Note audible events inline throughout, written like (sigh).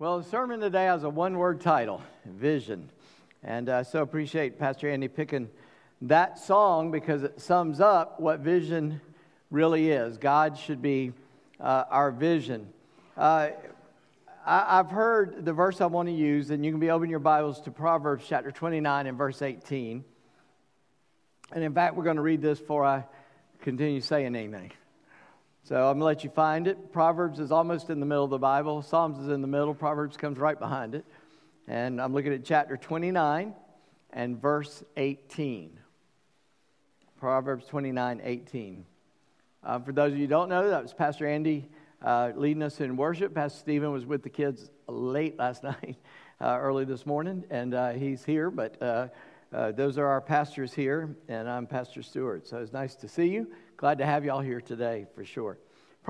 Well, the sermon today has a one word title Vision. And I uh, so appreciate Pastor Andy picking that song because it sums up what vision really is. God should be uh, our vision. Uh, I, have heard the verse I want to use, and you can be open your Bibles to Proverbs chapter 29 and verse 18. And in fact, we're going to read this before I continue saying anything. So I'm going to let you find it. Proverbs is almost in the middle of the Bible. Psalms is in the middle. Proverbs comes right behind it. And I'm looking at chapter 29 and verse 18. Proverbs 29 18. Uh, for those of you who don't know, that was Pastor Andy uh, leading us in worship. Pastor Stephen was with the kids late last (laughs) night, uh, early this morning, and uh, he's here. But uh, uh, those are our pastors here, and I'm Pastor Stewart. So it's nice to see you. Glad to have you all here today for sure.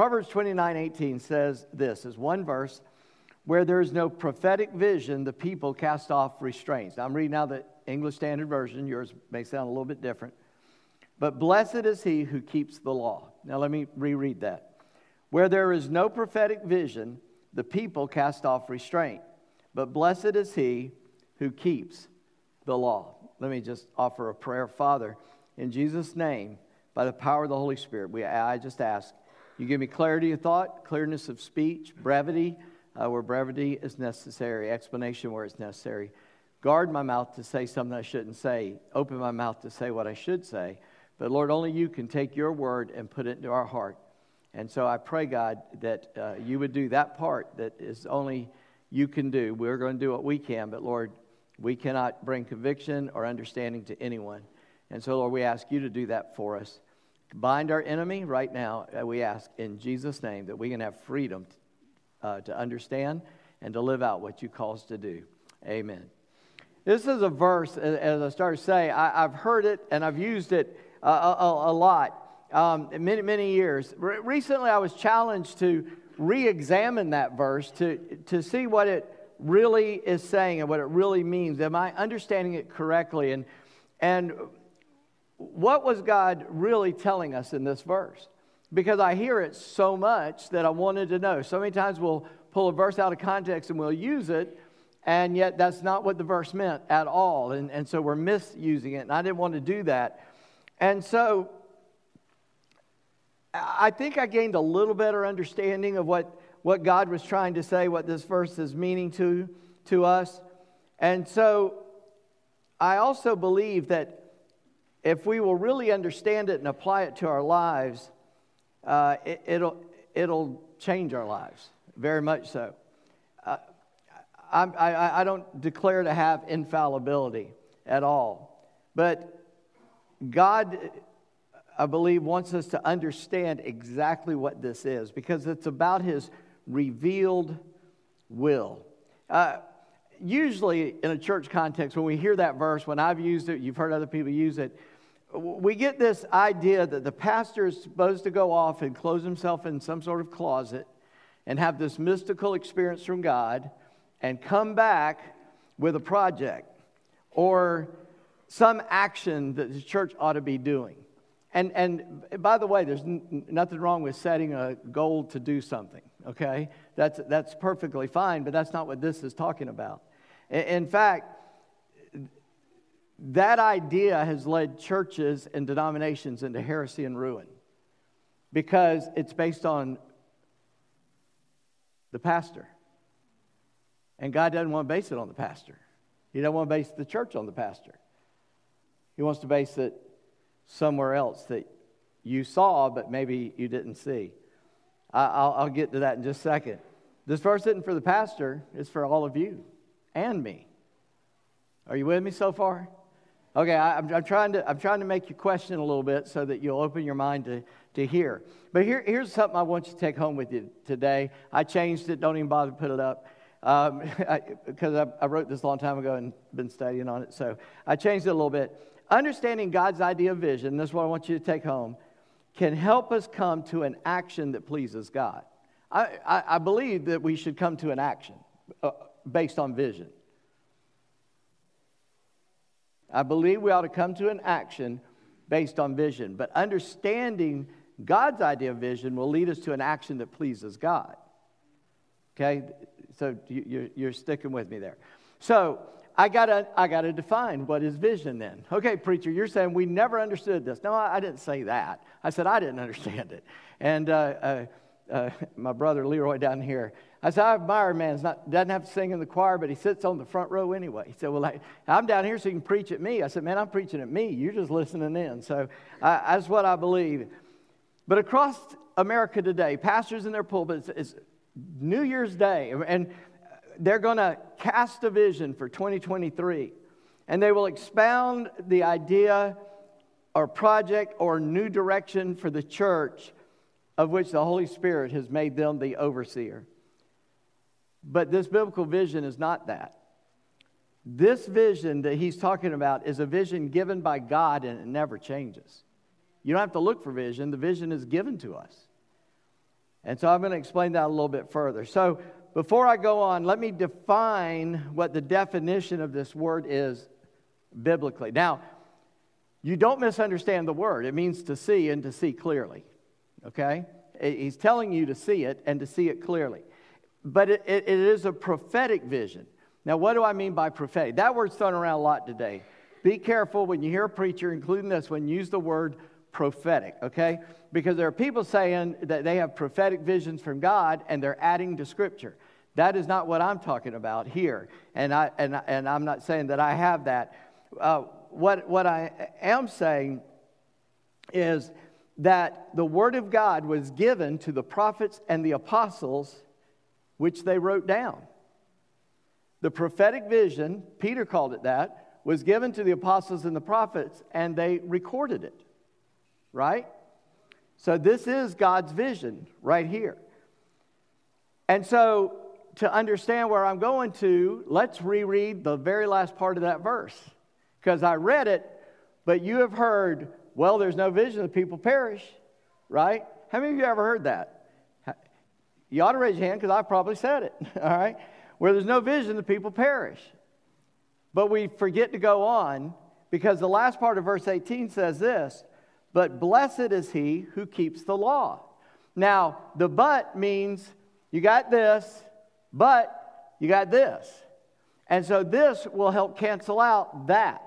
Proverbs 29 18 says this is one verse where there is no prophetic vision, the people cast off restraints. Now, I'm reading now the English Standard Version. Yours may sound a little bit different. But blessed is he who keeps the law. Now, let me reread that. Where there is no prophetic vision, the people cast off restraint. But blessed is he who keeps the law. Let me just offer a prayer. Father, in Jesus' name, by the power of the Holy Spirit. We, I just ask you give me clarity of thought, clearness of speech, brevity uh, where brevity is necessary, explanation where it's necessary. Guard my mouth to say something I shouldn't say, open my mouth to say what I should say. But Lord, only you can take your word and put it into our heart. And so I pray, God, that uh, you would do that part that is only you can do. We're going to do what we can, but Lord, we cannot bring conviction or understanding to anyone. And so, Lord, we ask you to do that for us. Bind our enemy right now, uh, we ask in Jesus' name that we can have freedom uh, to understand and to live out what you call us to do. Amen. This is a verse, as I started to say, I, have heard it and I've used it uh, a, a, a lot um, many, many years. Re- recently, I was challenged to re examine that verse to, to see what it really is saying and what it really means. Am I understanding it correctly? And, and what was God really telling us in this verse? Because I hear it so much that I wanted to know. So many times we'll pull a verse out of context and we'll use it, and yet that's not what the verse meant at all. And, and so we're misusing it, and I didn't want to do that. And so I think I gained a little better understanding of what, what God was trying to say, what this verse is meaning to, to us. And so I also believe that if we will really understand it and apply it to our lives, uh, it, it'll, it'll change our lives, very much so. Uh, I, I, I don't declare to have infallibility at all, but God, I believe, wants us to understand exactly what this is because it's about His revealed will. Uh, usually, in a church context, when we hear that verse, when I've used it, you've heard other people use it, we get this idea that the pastor is supposed to go off and close himself in some sort of closet and have this mystical experience from God and come back with a project or some action that the church ought to be doing. And, and by the way, there's n- nothing wrong with setting a goal to do something, okay? That's, that's perfectly fine, but that's not what this is talking about. In, in fact, that idea has led churches and denominations into heresy and ruin because it's based on the pastor. And God doesn't want to base it on the pastor. He doesn't want to base the church on the pastor. He wants to base it somewhere else that you saw, but maybe you didn't see. I'll, I'll get to that in just a second. This verse isn't for the pastor, it's for all of you and me. Are you with me so far? Okay, I, am I'm, trying to, I'm trying to make you question a little bit so that you'll open your mind to, to hear. But here, here's something I want you to take home with you today. I changed it, don't even bother to put it up. Because um, (laughs) I, I, wrote this a long time ago and been studying on it. So I changed it a little bit. Understanding God's idea of vision, this is what I want you to take home, can help us come to an action that pleases God. I, I, I believe that we should come to an action uh, based on vision. I believe we ought to come to an action based on vision. But understanding God's idea of vision will lead us to an action that pleases God. Okay? So you, you're sticking with me there. So I gotta, I gotta define what is vision then. Okay, preacher, you're saying we never understood this. No, I, I didn't say that. I said I didn't (laughs) understand it. And uh, uh, uh, my brother Leroy down here, I said, I admire a man who doesn't have to sing in the choir, but he sits on the front row anyway. He said, Well, I, am down here so you can preach at me. I said, Man, I'm preaching at me. You're just listening in. So I, that's what I believe. But across America today, pastors in their pulpits, it's New Year's Day, and they're going to cast a vision for 2023. And they will expound the idea or project or new direction for the church of which the Holy Spirit has made them the overseer. But this biblical vision is not that. This vision that he's talking about is a vision given by God and it never changes. You don't have to look for vision, the vision is given to us. And so I'm going to explain that a little bit further. So before I go on, let me define what the definition of this word is biblically. Now, you don't misunderstand the word, it means to see and to see clearly. Okay? He's telling you to see it and to see it clearly but it, it, is a prophetic vision. Now, what do I mean by prophetic? That word's thrown around a lot today. Be careful when you hear a preacher, including this one, use the word prophetic, okay? Because there are people saying that they have prophetic visions from God and they're adding to Scripture. That is not what I'm talking about here. And, I, and, and I'm not saying that I have that. Uh, what, what I am saying is that the Word of God was given to the prophets and the apostles which they wrote down. The prophetic vision, Peter called it that, was given to the apostles and the prophets, and they recorded it. Right? So, this is God's vision right here. And so, to understand where I'm going to, let's reread the very last part of that verse. Because I read it, but you have heard, well, there's no vision, the people perish. Right? How many of you ever heard that? You ought to raise your hand because I probably said it, (laughs) all right? Where there's no vision, the people perish. But we forget to go on because the last part of verse 18 says this But blessed is he who keeps the law. Now, the but means you got this, but you got this. And so this will help cancel out that.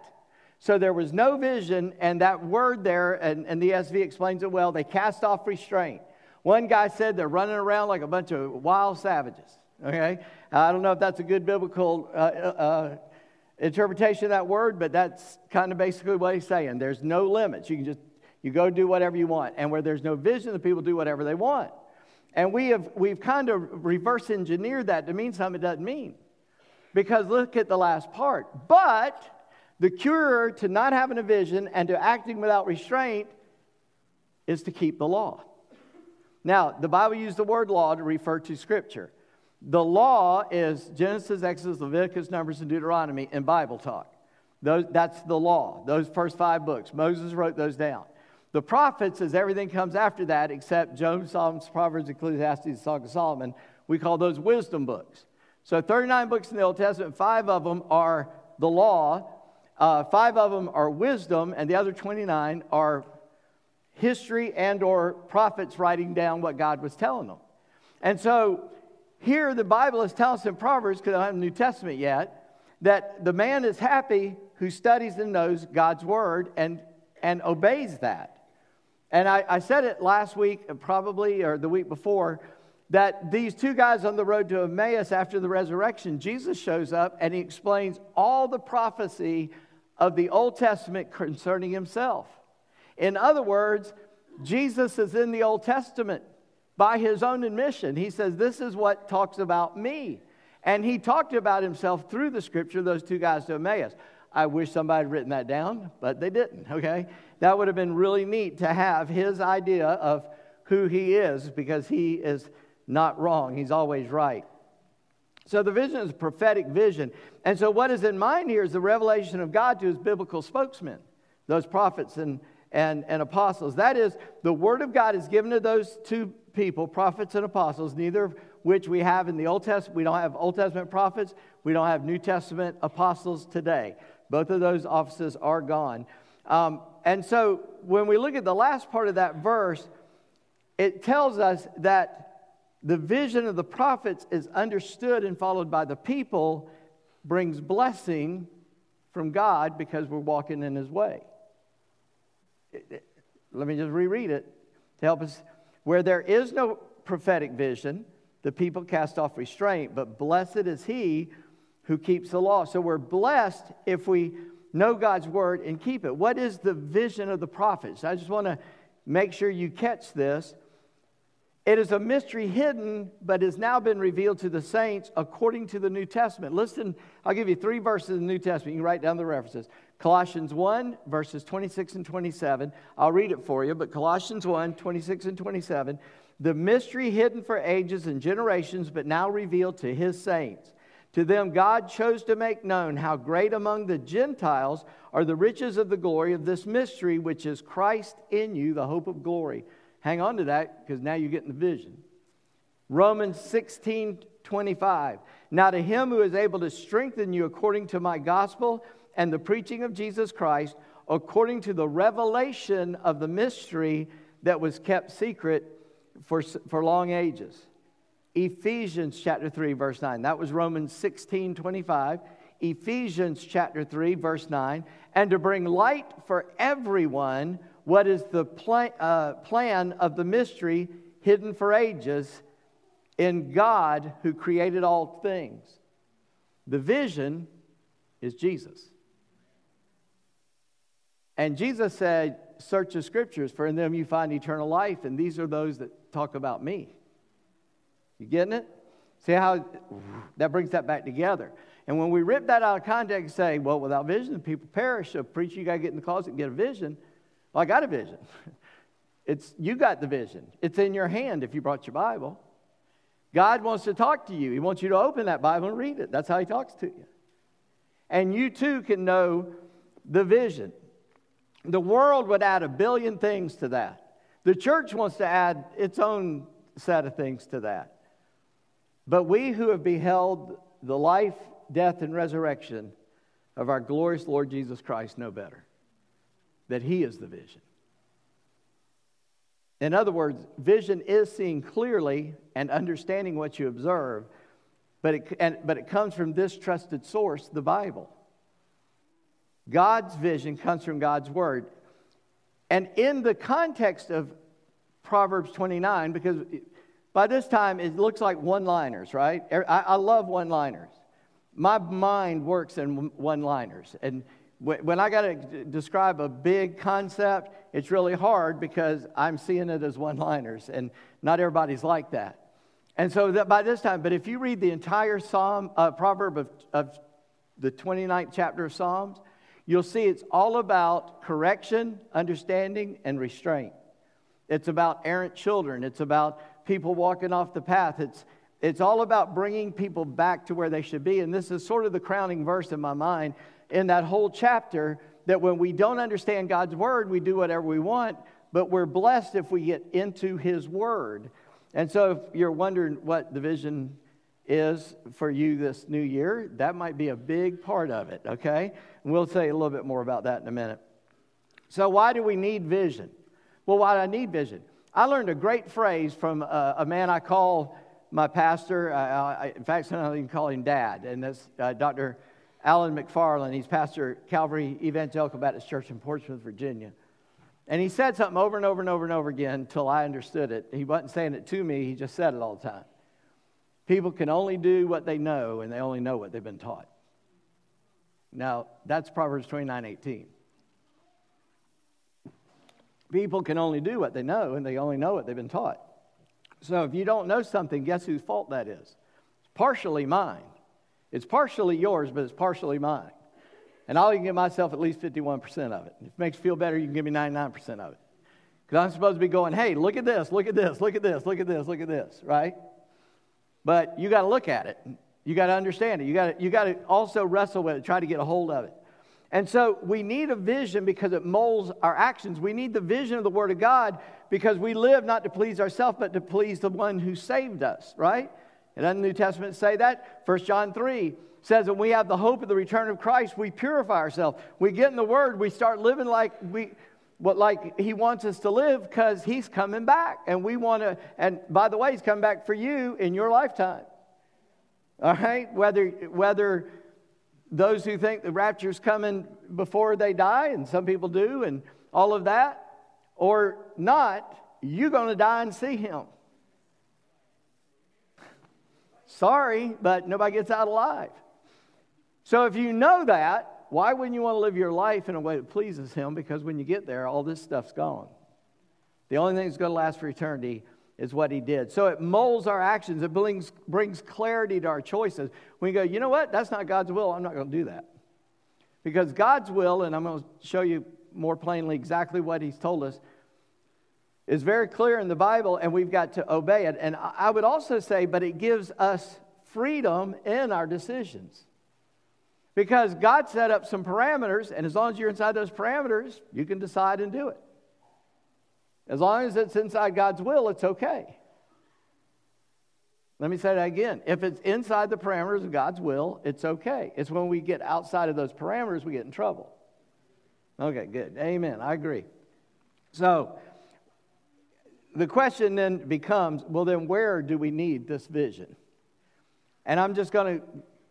So there was no vision, and that word there, and, and the ESV explains it well, they cast off restraint. One guy said they're running around like a bunch of wild savages. Okay? I don't know if that's a good biblical uh, uh, uh, interpretation of that word, but that's kind of basically what he's saying. There's no limits. You can just you go do whatever you want. And where there's no vision, the people do whatever they want. And we have we've kind of reverse engineered that to mean something it doesn't mean. Because look at the last part. But the cure to not having a vision and to acting without restraint is to keep the law. Now, the Bible used the word law to refer to Scripture. The law is Genesis, Exodus, Leviticus, Numbers, and Deuteronomy in Bible talk. Those, that's the law, those first five books. Moses wrote those down. The prophets is everything comes after that except Job, Psalms, Proverbs, Ecclesiastes, Song of Solomon. We call those wisdom books. So 39 books in the Old Testament, five of them are the law, uh, five of them are wisdom, and the other 29 are history and or prophets writing down what God was telling them. And so here the Bible is telling us in Proverbs, because I don't have the New Testament yet, that the man is happy who studies and knows God's word and, and obeys that. And I, I said it last week, probably, or the week before, that these two guys on the road to Emmaus after the resurrection, Jesus shows up and he explains all the prophecy of the Old Testament concerning himself. In other words, Jesus is in the Old Testament by his own admission. He says, This is what talks about me. And he talked about himself through the scripture, those two guys to Emmaus. I wish somebody had written that down, but they didn't, okay? That would have been really neat to have his idea of who he is because he is not wrong. He's always right. So the vision is a prophetic vision. And so what is in mind here is the revelation of God to his biblical spokesmen, those prophets and and, and apostles. That is, the word of God is given to those two people, prophets and apostles, neither of which we have in the Old Testament. We don't have Old Testament prophets, we don't have New Testament apostles today. Both of those offices are gone. Um, and so when we look at the last part of that verse, it tells us that the vision of the prophets is understood and followed by the people, brings blessing from God because we're walking in His way. Let me just reread it to help us. Where there is no prophetic vision, the people cast off restraint, but blessed is he who keeps the law. So we're blessed if we know God's word and keep it. What is the vision of the prophets? I just want to make sure you catch this. It is a mystery hidden, but has now been revealed to the saints according to the New Testament. Listen, I'll give you three verses in the New Testament. You can write down the references. Colossians 1, verses 26 and 27. I'll read it for you, but Colossians 1, 26 and 27. The mystery hidden for ages and generations, but now revealed to his saints. To them, God chose to make known how great among the Gentiles are the riches of the glory of this mystery, which is Christ in you, the hope of glory. Hang on to that because now you're getting the vision. Romans 16 25. Now to him who is able to strengthen you according to my gospel and the preaching of Jesus Christ, according to the revelation of the mystery that was kept secret for, for long ages. Ephesians chapter 3, verse 9. That was Romans 16 25. Ephesians chapter 3, verse 9. And to bring light for everyone what is the plan, uh, plan of the mystery hidden for ages in God who created all things. The vision is Jesus. And Jesus said, Search the scriptures, for in them you find eternal life, and these are those that talk about me. You getting it? See how that brings that back together. And when we rip that out of context and say, well, without vision, people perish. So, preacher, you got to get in the closet and get a vision. Well, I got a vision. (laughs) It's you got the vision. It's in your hand if you brought your Bible. God wants to talk to you. He wants you to open that Bible and read it. That's how he talks to you. And you too can know the vision. The world would add a billion things to that. The church wants to add its own set of things to that. But we who have beheld the life, death, and resurrection of our glorious Lord Jesus Christ know better that He is the vision. In other words, vision is seeing clearly and understanding what you observe, but it, and, but it comes from this trusted source, the Bible. God's vision comes from God's Word. And in the context of Proverbs 29, because by this time it looks like one liners, right? I, love one liners. My mind works in one liners. And when I got to describe a big concept, it's really hard because I'm seeing it as one liners, and not everybody's like that. And so that by this time, but if you read the entire Psalm, uh, proverb of, of the 29th chapter of Psalms, you'll see it's all about correction, understanding, and restraint. It's about errant children. It's about people walking off the path. It's, it's all about bringing people back to where they should be. And this is sort of the crowning verse in my mind in that whole chapter that when we don't understand God's word, we do whatever we want, but we're blessed if we get into his word. And so if you're wondering what the vision is for you this new year, that might be a big part of it, okay? And we'll say a little bit more about that in a minute. So, why do we need vision? Well, why do I need vision? I learned a great phrase from a, a man I call my pastor. I, I, in fact, sometimes I even call him dad, and that's uh, Dr. Alan McFarland. He's pastor Calvary Evangelical Baptist Church in Portsmouth, Virginia. And he said something over and over and over and over again until I understood it. He wasn't saying it to me, he just said it all the time. People can only do what they know, and they only know what they've been taught. Now, that's Proverbs 29 18. People can only do what they know, and they only know what they've been taught. So if you don't know something, guess whose fault that is? It's partially mine. It's partially yours, but it's partially mine. And I'll give myself at least 51% of it. If it makes you feel better, you can give me 99% of it. Because I'm supposed to be going, hey, look at this, look at this, look at this, look at this, look at this, right? But you got to look at it. You got to understand it. You got to, you got to also wrestle with it, try to get a hold of it. And so we need a vision because it molds our actions. We need the vision of the Word of God because we live not to please ourselves, but to please the one who saved us, right? And doesn't the New Testament say that? 1 John 3 says that we have the hope of the return of Christ, we purify ourselves. We get in the Word, we start living like we, what like he wants us to live because he's coming back and we want to and by the way he's coming back for you in your lifetime. All right? Whether whether those who think the rapture's coming before they die and some people do and all of that or not you're going to die and see him. Sorry but nobody gets out alive. So if you know that why wouldn't you want to live your life in a way that pleases Him? Because when you get there, all this stuff's gone. The only thing that's going to last for eternity is what He did. So it molds our actions, it brings, brings clarity to our choices. When you go, you know what? That's not God's will. I'm not going to do that. Because God's will, and I'm going to show you more plainly exactly what He's told us, is very clear in the Bible, and we've got to obey it. And I would also say, but it gives us freedom in our decisions. Because God set up some parameters, and as long as you're inside those parameters, you can decide and do it. As long as it's inside God's will, it's okay. Let me say that again. If it's inside the parameters of God's will, it's okay. It's when we get outside of those parameters we get in trouble. Okay, good. Amen. I agree. So, the question then becomes well, then where do we need this vision? And I'm just going to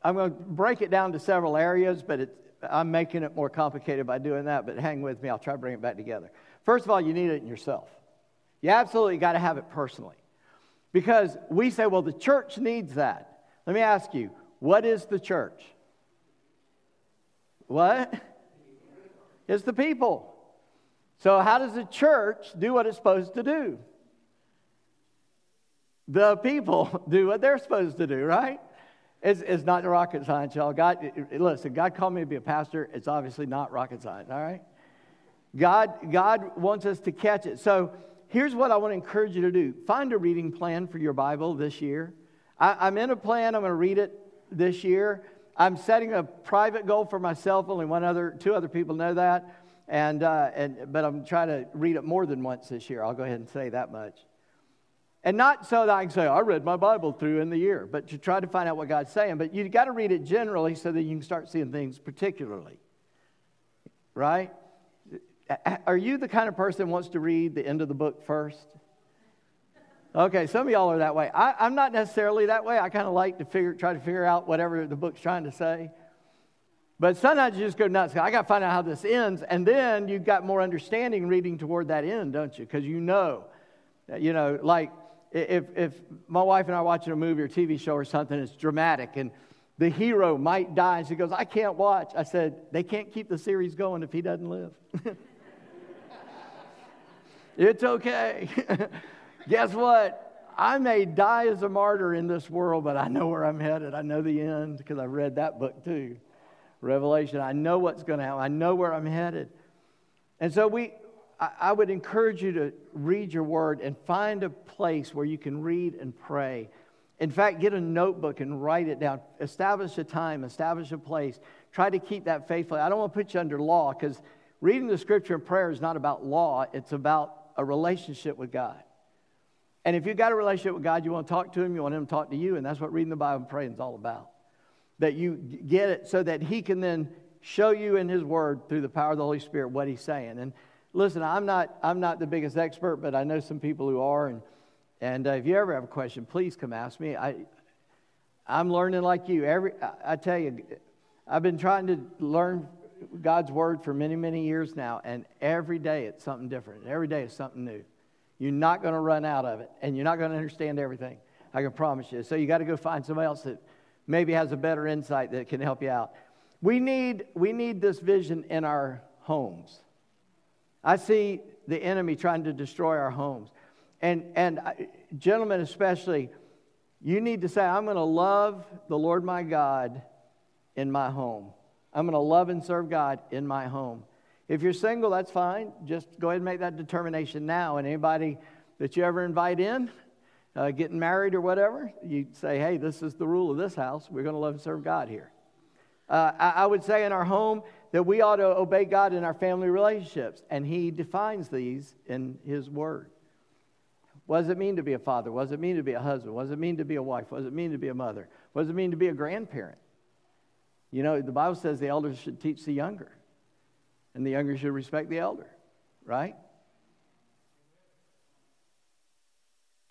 I'm going to break it down to several areas, but I'm making it more complicated by doing that, but hang with me. I'll try to bring it back together. First of all, you need it in yourself. You absolutely got to have it personally. Because we say, well, the church needs that. Let me ask you, what is the church? What? It's the people. So, how does the church do what it's supposed to do? The people (laughs) do what they're supposed to do, right? It's, it's not rocket science, y'all. God, listen, God called me to be a pastor. It's obviously not rocket science, all right? God, God wants us to catch it. So here's what I want to encourage you to do find a reading plan for your Bible this year. I, I'm in a plan, I'm going to read it this year. I'm setting a private goal for myself. Only one other, two other people know that. And, uh, and, but I'm trying to read it more than once this year. I'll go ahead and say that much. And not so that I can say, I read my Bible through in the year, but to try to find out what God's saying. But you've got to read it generally so that you can start seeing things particularly. Right? Are you the kind of person wants to read the end of the book first? Okay, some of y'all are that way. I, am not necessarily that way. I kind of like to figure, try to figure out whatever the book's trying to say. But sometimes you just go nuts. I got to find out how this ends. And then you've got more understanding reading toward that end, don't you? Because you know, you know, like if, if my wife and I are watching a movie or TV show or something, it's dramatic, and the hero might die, and she goes, I can't watch. I said, they can't keep the series going if he doesn't live. (laughs) it's okay. (laughs) Guess what? I may die as a martyr in this world, but I know where I'm headed. I know the end because I read that book too. Revelation. I know what's going to happen. I know where I'm headed. And so we, I would encourage you to read your word and find a place where you can read and pray. In fact, get a notebook and write it down. Establish a time, establish a place. Try to keep that faithfully. I don't want to put you under law because reading the scripture and prayer is not about law, it's about a relationship with God. And if you've got a relationship with God, you want to talk to Him, you want Him to talk to you, and that's what reading the Bible and praying is all about. That you get it so that He can then show you in His Word through the power of the Holy Spirit what He's saying. And listen, I'm not, I'm not the biggest expert, but I know some people who are. And, and uh, if you ever have a question, please come ask me. I, I'm learning like you. Every, I, I tell you, I've been trying to learn God's word for many, many years now, and every day it's something different. Every day it's something new. You're not going to run out of it, and you're not going to understand everything. I can promise you. So you got to go find somebody else that maybe has a better insight that can help you out. We need, we need this vision in our homes. I see the enemy trying to destroy our homes. And, and gentlemen, especially, you need to say, I'm going to love the Lord my God in my home. I'm going to love and serve God in my home. If you're single, that's fine. Just go ahead and make that determination now. And anybody that you ever invite in, uh, getting married or whatever, you say, hey, this is the rule of this house. We're going to love and serve God here. Uh, I, I would say in our home, that we ought to obey God in our family relationships. And He defines these in His Word. What does it mean to be a father? What does it mean to be a husband? What does it mean to be a wife? What does it mean to be a mother? What does it mean to be a grandparent? You know, the Bible says the elders should teach the younger, and the younger should respect the elder. right?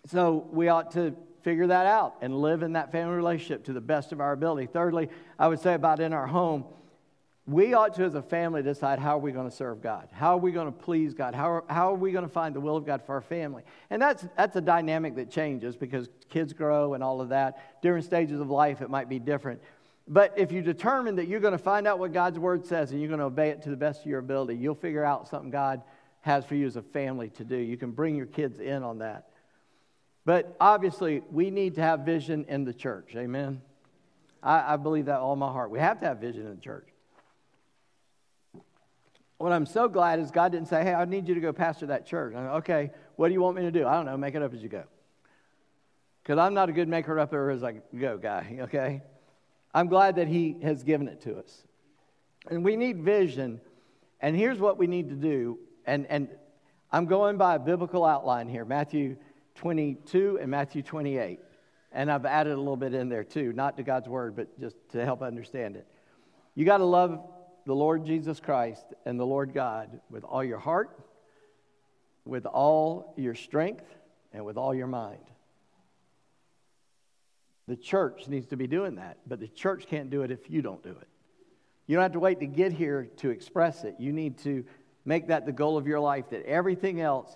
So we ought to figure that out and live in that family relationship to the best of our ability. Thirdly, I would say about in our home, we ought to, as a family, decide how are we going to serve God? How are we going to please God? How are, how are we going to find the will of God for our family? And that's, that's a dynamic that changes because kids grow and all of that. Different stages of life, it might be different. But if you determine that you're going to find out what God's word says and you're going to obey it to the best of your ability, you'll figure out something God has for you as a family to do. You can bring your kids in on that. But obviously, we need to have vision in the church. Amen. I, I believe that all my heart. We have to have vision in the church. What I'm so glad is God didn't say, Hey, I need you to go pastor that church. Okay, what do you want me to do? I don't know. Make it up as you go. Because I'm not a good maker up there as I go guy, okay? I'm glad that He has given it to us. And we need vision. And here's what we need to do. And, and I'm going by a biblical outline here Matthew 22 and Matthew 28. And I've added a little bit in there too, not to God's word, but just to help understand it. You got to love the Lord Jesus Christ and the Lord God with all your heart, with all your strength, and with all your mind. The church needs to be doing that, but the church can't do it if you don't do it. You don't have to wait to get here to express it. You need to make that the goal of your life, that everything else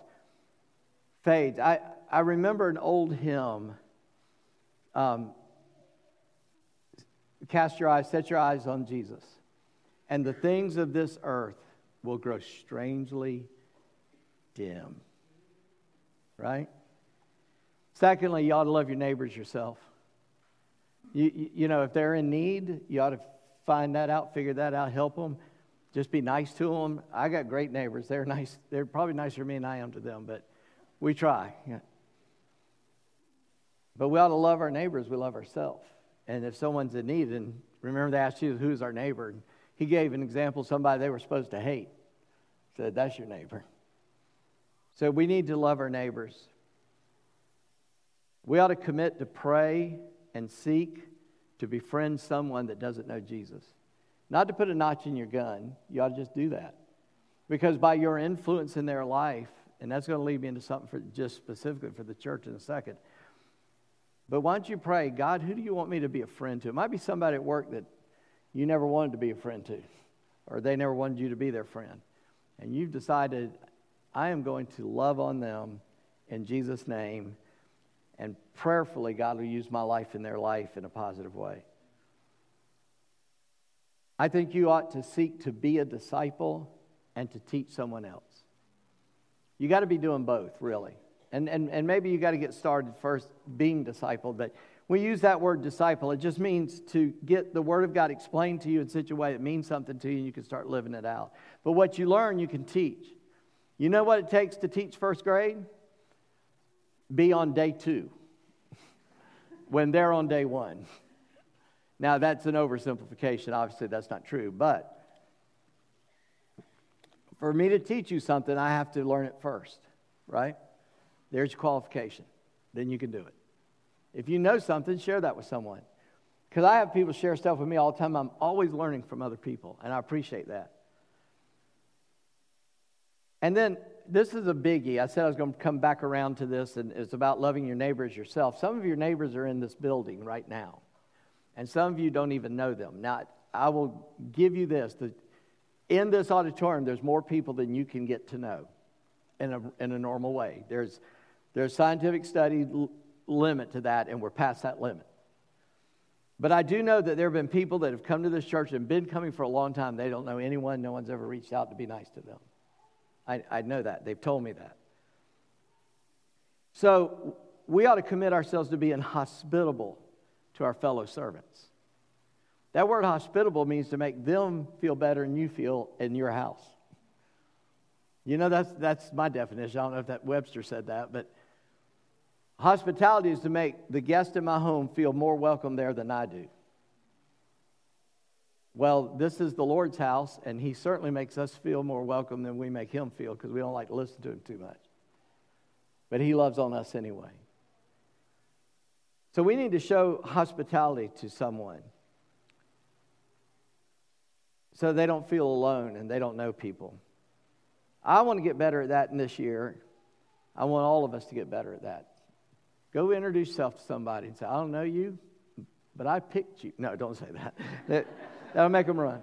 fades. I, I remember an old hymn um, Cast your eyes, set your eyes on Jesus, and the things of this earth will grow strangely dim. Right? Secondly, you ought to love your neighbors yourself. You, you, know, if they're in need, you ought to find that out, figure that out, help them. Just be nice to them. I got great neighbors. They're nice. They're probably nicer to me than I am to them, but we try. Yeah. But we ought to love our neighbors. We love ourselves. And if someone's in need, and remember they asked you, who's our neighbor? He gave an example somebody they were supposed to hate. Said, that's your neighbor. So we need to love our neighbors. We ought to commit to pray and seek to befriend someone that doesn't know Jesus. Not to put a notch in your gun, you ought to just do that. Because by your influence in their life, and that's going to lead me into something for just specifically for the church in a second. But why don't you pray, God, who do you want me to be a friend to? It might be somebody at work that you never wanted to be a friend to, or they never wanted you to be their friend. And you've decided, I am going to love on them in Jesus' name and prayerfully, God will use my life in their life in a positive way. I think you ought to seek to be a disciple and to teach someone else. You got to be doing both, really. And, and, and maybe you got to get started first being discipled. But we use that word disciple, it just means to get the Word of God explained to you in such a way that means something to you and you can start living it out. But what you learn, you can teach. You know what it takes to teach first grade? be on day two (laughs) when they're on day one. Now, that's an oversimplification. Obviously, that's not true. But for me to teach you something, I have to learn it first, right? There's your qualification. Then you can do it. If you know something, share that with someone. Because I have people share stuff with me all the time. I'm always learning from other people, and I appreciate that. And then this is a biggie. I said I was going to come back around to this, and it's about loving your neighbors yourself. Some of your neighbors are in this building right now, and some of you don't even know them. Now, I will give you this that in this auditorium, there's more people than you can get to know in a, in a normal way. There's, there's scientific study limit to that, and we're past that limit. But I do know that there have been people that have come to this church and been coming for a long time. They don't know anyone, no one's ever reached out to be nice to them. I, I know that. They've told me that. So we ought to commit ourselves to being hospitable to our fellow servants. That word hospitable means to make them feel better than you feel in your house. You know, that's, that's my definition. I don't know if that Webster said that, but hospitality is to make the guest in my home feel more welcome there than I do. Well, this is the Lord's house, and He certainly makes us feel more welcome than we make Him feel because we don't like to listen to Him too much. But He loves on us anyway. So we need to show hospitality to someone so they don't feel alone and they don't know people. I want to get better at that in this year. I want all of us to get better at that. Go introduce yourself to somebody and say, I don't know you, but I picked you. No, don't say that. (laughs) that that'll make them run.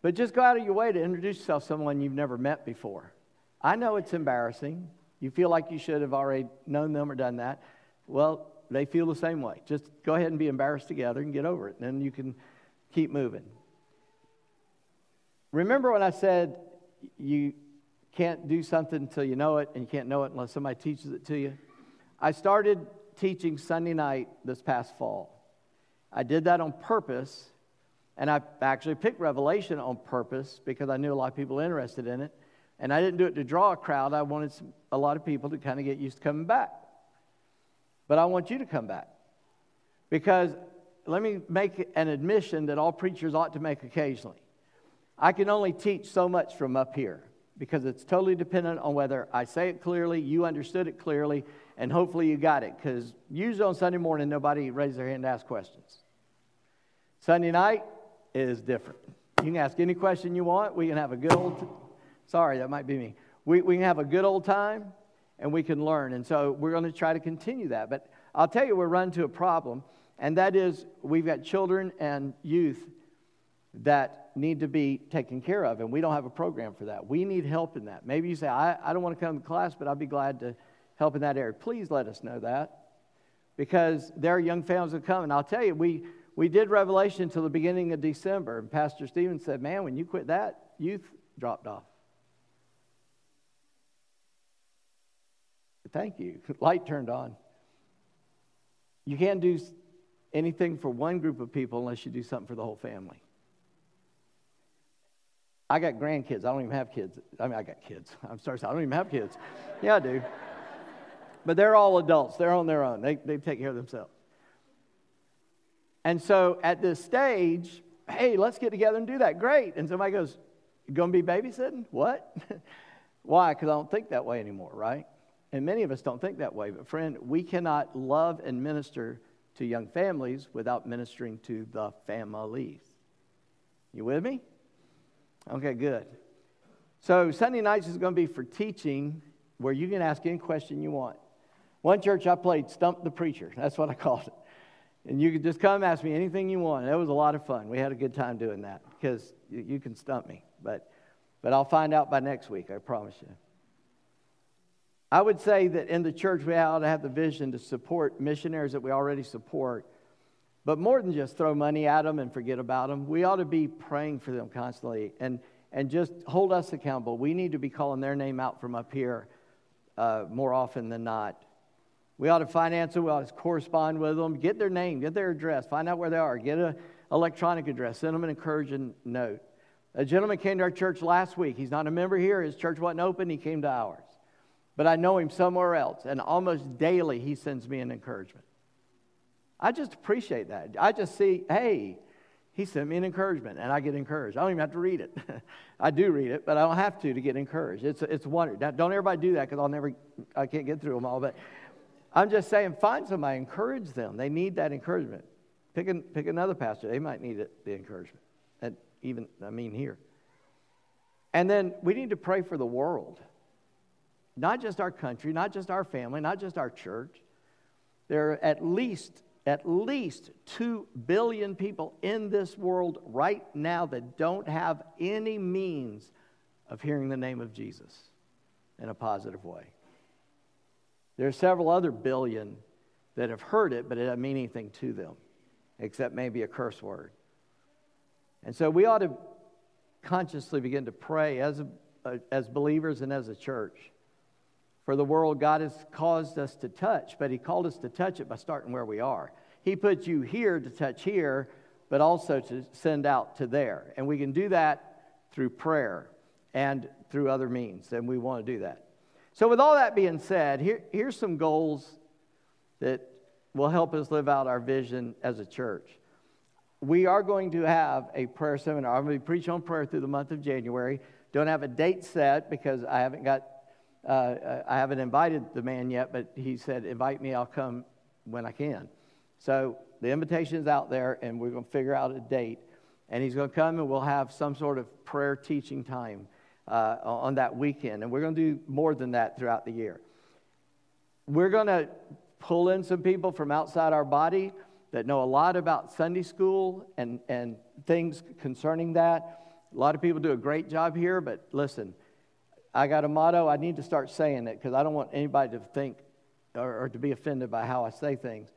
But just go out of your way to introduce yourself to someone you've never met before. I know it's embarrassing. You feel like you should have already known them or done that. Well, they feel the same way. Just go ahead and be embarrassed together and get over it. And then you can keep moving. Remember when I said you can't do something until you know it, and you can't know it unless somebody teaches it to you? I started teaching Sunday night this past fall. I did that on purpose, and I actually picked Revelation on purpose because I knew a lot of people interested in it. And I didn't do it to draw a crowd. I wanted some, a lot of people to kind of get used to coming back. But I want you to come back. Because let me make an admission that all preachers ought to make occasionally. I can only teach so much from up here because it's totally dependent on whether I say it clearly, you understood it clearly, and hopefully you got it. Because usually on Sunday morning, nobody raises their hand to ask questions. Sunday night is different. You can ask any question you want. We can have a good old, t- sorry, that might be me. We, we can have a good old time and we can learn. And so we're going to try to continue that. But I'll tell you, we're running to a problem, and that is we've got children and youth that need to be taken care of, and we don't have a program for that. We need help in that. Maybe you say, I, I don't want to come to class, but I'd be glad to help in that area. Please let us know that because there are young families that come. And I'll tell you, we, we did Revelation until the beginning of December, and Pastor Stevens said, Man, when you quit that, youth dropped off. Thank you. (laughs) Light turned on. You can't do anything for one group of people unless you do something for the whole family. I got grandkids. I don't even have kids. I mean, I got kids. (laughs) I'm sorry, I don't even have kids. Yeah, I do. But they're all adults. They're on their own. They, they take care of themselves. And so at this stage, hey, let's get together and do that. Great. And somebody goes, You going to be babysitting? What? (laughs) Why? Because I don't think that way anymore, right? And many of us don't think that way. But friend, we cannot love and minister to young families without ministering to the families. You with me? Okay, good. So Sunday nights is going to be for teaching where you can ask any question you want. One church I played Stump the Preacher. That's what I (laughs) called it. And you could just come ask me anything you want. It was a lot of fun. We had a good time doing that because you, can stump me. But, but I'll find out by next week, I promise you. I would say that in the church, we ought to have the vision to support missionaries that we already support. But more than just throw money at them and forget about them, we ought to be praying for them constantly and, and just hold us accountable. We need to be calling their name out from up here uh, more often than not. We ought to finance them. We ought to correspond with them. Get their name, get their address, find out where they are, get an electronic address, send them an encouraging note. A gentleman came to our church last week. He's not a member here. His church wasn't open. He came to ours. But I know him somewhere else, and almost daily he sends me an encouragement. I just appreciate that. I just see, hey, he sent me an encouragement, and I get encouraged. I don't even have to read it. (laughs) I do read it, but I don't have to to get encouraged. It's it's wonder. Don't everybody do that because I'll never, I can't get through them all. But I'm just saying, find somebody, encourage them. They need that encouragement. Pick, an, pick another pastor. They might need it, the encouragement. And even, I mean, here. And then we need to pray for the world. Not just our country, not just our family, not just our church. There are at least, at least 2 billion people in this world right now that don't have any means of hearing the name of Jesus in a positive way. There are several other billion that have heard it, but it doesn't mean anything to them, except maybe a curse word. And so we ought to consciously begin to pray as, a, as believers and as a church for the world God has caused us to touch, but He called us to touch it by starting where we are. He put you here to touch here, but also to send out to there. And we can do that through prayer and through other means, and we want to do that. So, with all that being said, here, here's some goals that will help us live out our vision as a church. We are going to have a prayer seminar. I'm going to preach on prayer through the month of January. Don't have a date set because I haven't got, uh, I haven't invited the man yet, but he said, invite me, I'll come when I can. So the invitation is out there, and we're going to figure out a date. And he's going to come, and we'll have some sort of prayer teaching time uh, on that weekend. And we're going to do more than that throughout the year. We're going to pull in some people from outside our body that know a lot about Sunday school and, and things concerning that. A lot of people do a great job here, but listen, I got a motto. I need to start saying it because I don't want anybody to think or, or, to be offended by how I say things.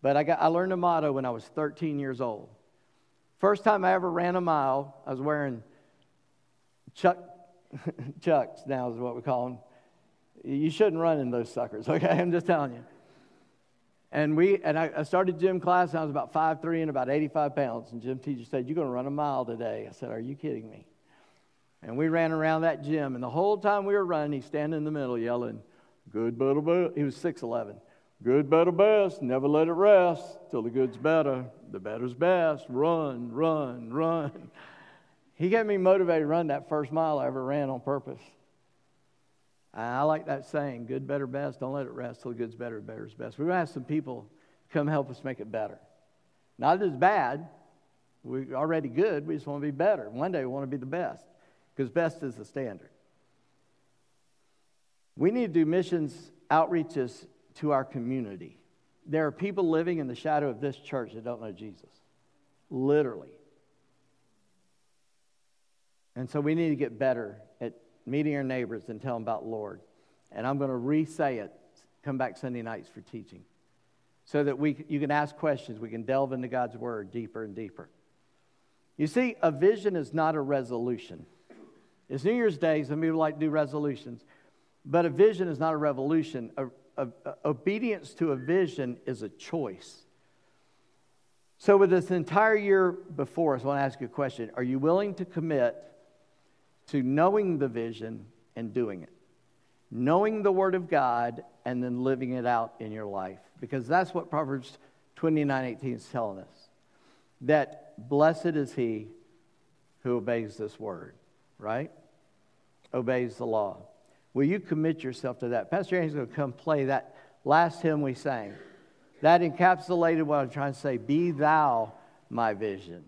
But I, got, I learned a motto when I was 13 years old. First time I ever ran a mile, I was wearing Chuck, (laughs) Chucks now is what we call them. You shouldn't run in those suckers, (laughs) okay? I'm just telling you. And we and I, I started gym class. I was about five three and about 85 pounds. And gym teacher said, "You're going to run a mile today." I said, "Are you kidding me?" And we ran around that gym. And the whole time we were running, he's standing in the middle yelling, "Good, better, best." He was 6'11. Good, better, best. Never let it rest till the good's better. The better's best. Run, run, run. He got me motivated to run that first mile I ever ran on purpose. I like that saying, good, better, best. Don't let it rest till good's better, better's best. We're going to have some people come help us make it better. Not as bad. We're already good. We just want to be better. One day we want to be the best because best is the standard. We need to do missions outreaches to our community. There are people living in the shadow of this church that don't know Jesus. Literally. And so we need to get better at meeting our neighbors and tell them about Lord. And I'm going to re say it, come back Sunday nights for teaching. So that we, you can ask questions, we can delve into God's word deeper and deeper. You see, a vision is not a resolution. It's New Year's Day, some people like to do resolutions, but a vision is not a revolution. A, a, a, obedience to a vision is a choice. So, with this entire year before us, I want to ask you a question Are you willing to commit to knowing the vision and doing it. Knowing the Word of God and then living it out in your life. Because that's what Proverbs 29 18 is telling us. That blessed is he who obeys this word, right? Obeys the law. Will you commit yourself to that? Pastor Andy's going to come play that last hymn we sang. That encapsulated what I'm trying to say Be thou my vision.